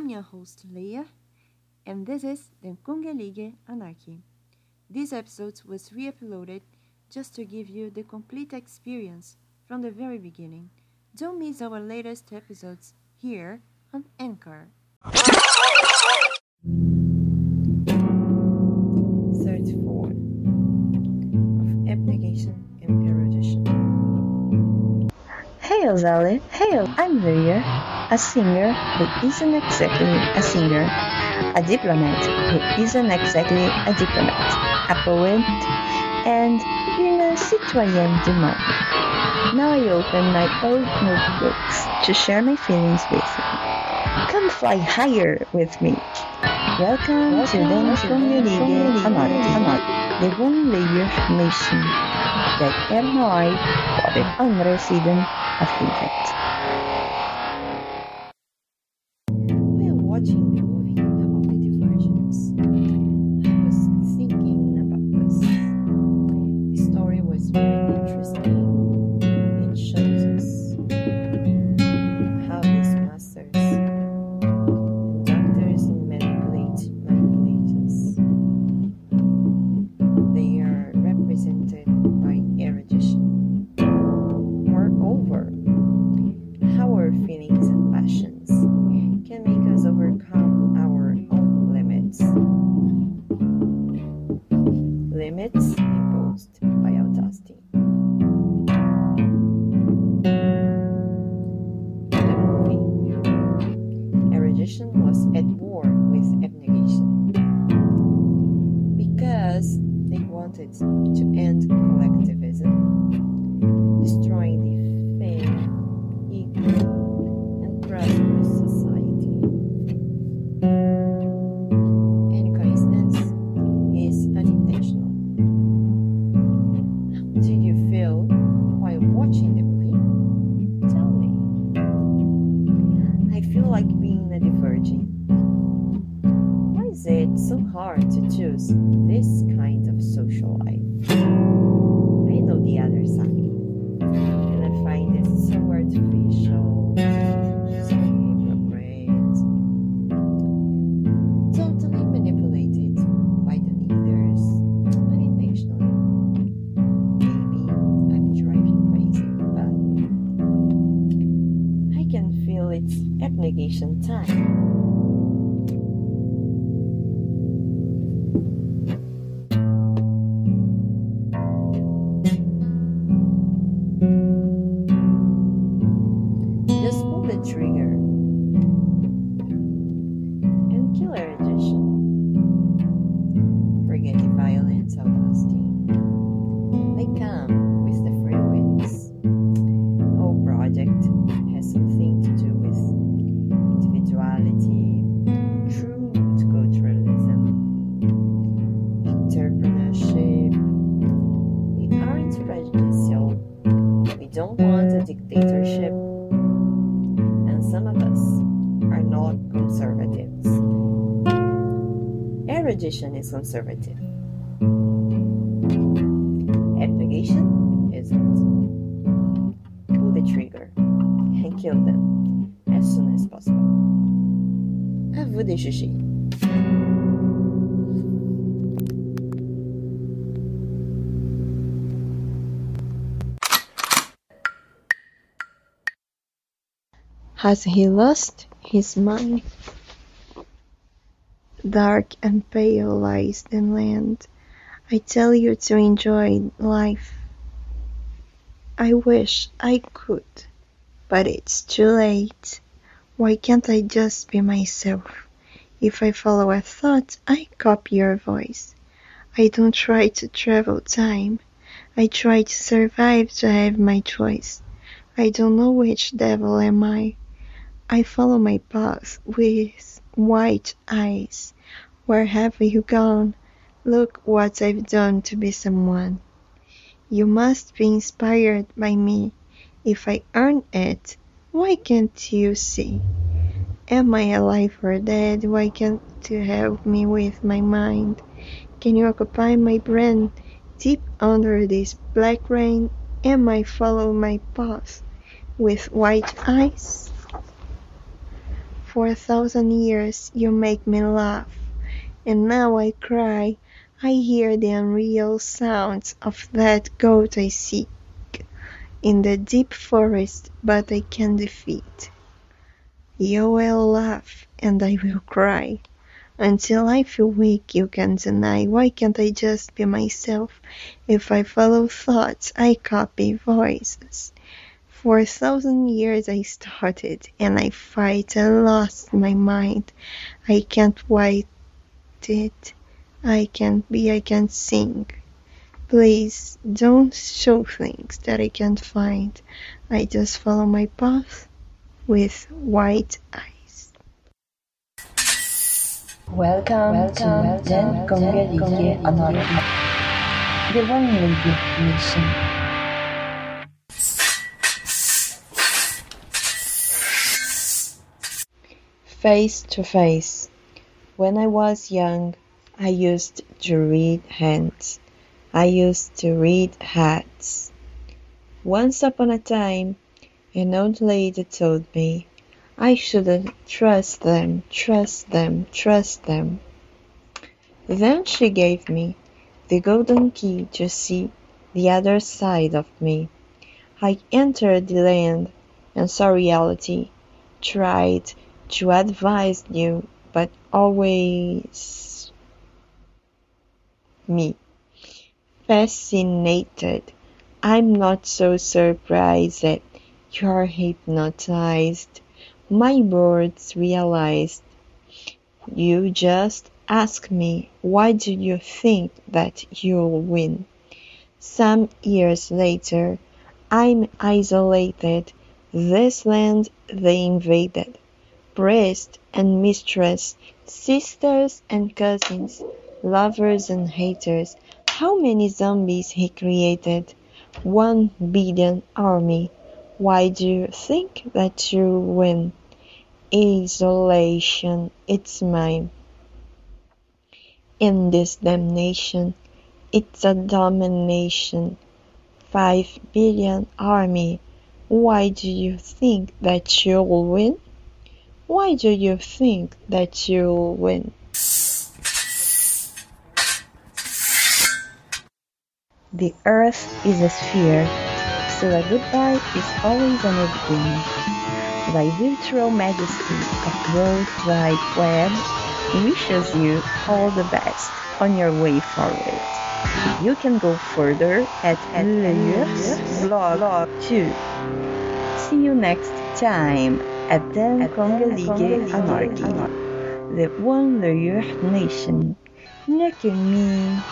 I'm your host Leah, and this is the Kongelige Anarki. This episode was re uploaded just to give you the complete experience from the very beginning. Don't miss our latest episodes here on Anchor. Third form of abnegation and erudition. Hail Zali, hail, I'm Lyria, a singer who isn't exactly a singer, a diplomat who isn't exactly a diplomat, a poet, and une citoyenne du monde. Now I open my old notebooks to share my feelings with you. Come fly higher with me. Welcome, to the Community Anarchy, the one layer nation that er nooit på den andra sidan movie, like being a divergent. Why is it so hard to choose this kind of social life? I know the other side, and I find it so artificial, feel it's abnegation time. Individuality, true culturalism, entrepreneurship. We aren't prejudicial. We don't want a dictatorship. And some of us are not conservatives. Erudition is conservative. À vous de juger. Has he lost his mind? Dark and pale lies the land. I tell you to enjoy life. I wish I could, but it's too late. Why can't I just be myself? If I follow a thought, I copy your voice. I don't try to travel time. I try to survive to have my choice. I don't know which devil am I. I follow my path with white eyes. Where have you gone? Look what I've done to be someone. You must be inspired by me. If I earn it, why can't you see? Am I alive or dead? Why can't you help me with my mind? Can you occupy my brain deep under this black rain? Am I follow my path with white eyes? For a thousand years you make me laugh, and now I cry. I hear the unreal sounds of that goat I seek in the deep forest, but I can defeat. You will laugh, and I will cry. Until I feel weak, you can deny. Why can't I just be myself? If I follow thoughts, I copy voices. For a thousand years I started, and I fight, and lost my mind. I can't fight it. I can't be, I can't sing. Please don't show things that I can't find. I just follow my path with white eyes. Welcome, Welcome to Den Kongelige Anarki. The one lady mission. Face to face. When I was young, I used to read hands. I used to read hats. Once upon a time, an old lady told me I shouldn't trust them, trust them, trust them. Then she gave me the golden key to see the other side of me. I entered the land and saw reality, tried to advise you, but always me. Fascinated. I'm not so surprised that you're hypnotized. My words realized. You just ask me, why do you think that you'll win? Some years later, I'm isolated. This land they invaded. Priest and mistress, sisters and cousins, lovers and haters. How many zombies he created? One billion army. Why do you think that you'll win? Isolation, it's mine. In this damnation, it's a domination. Five billion army. Why do you think that you'll win? Why do you think that you'll win? The earth is a sphere, so a goodbye is always an beginning. Thy virtual majesty of World Wide Web wishes you all the best on your way forward. You can go further at Leyur's blog too. See you next time at Den Kongelige Anarki, the One Nation. Look at me.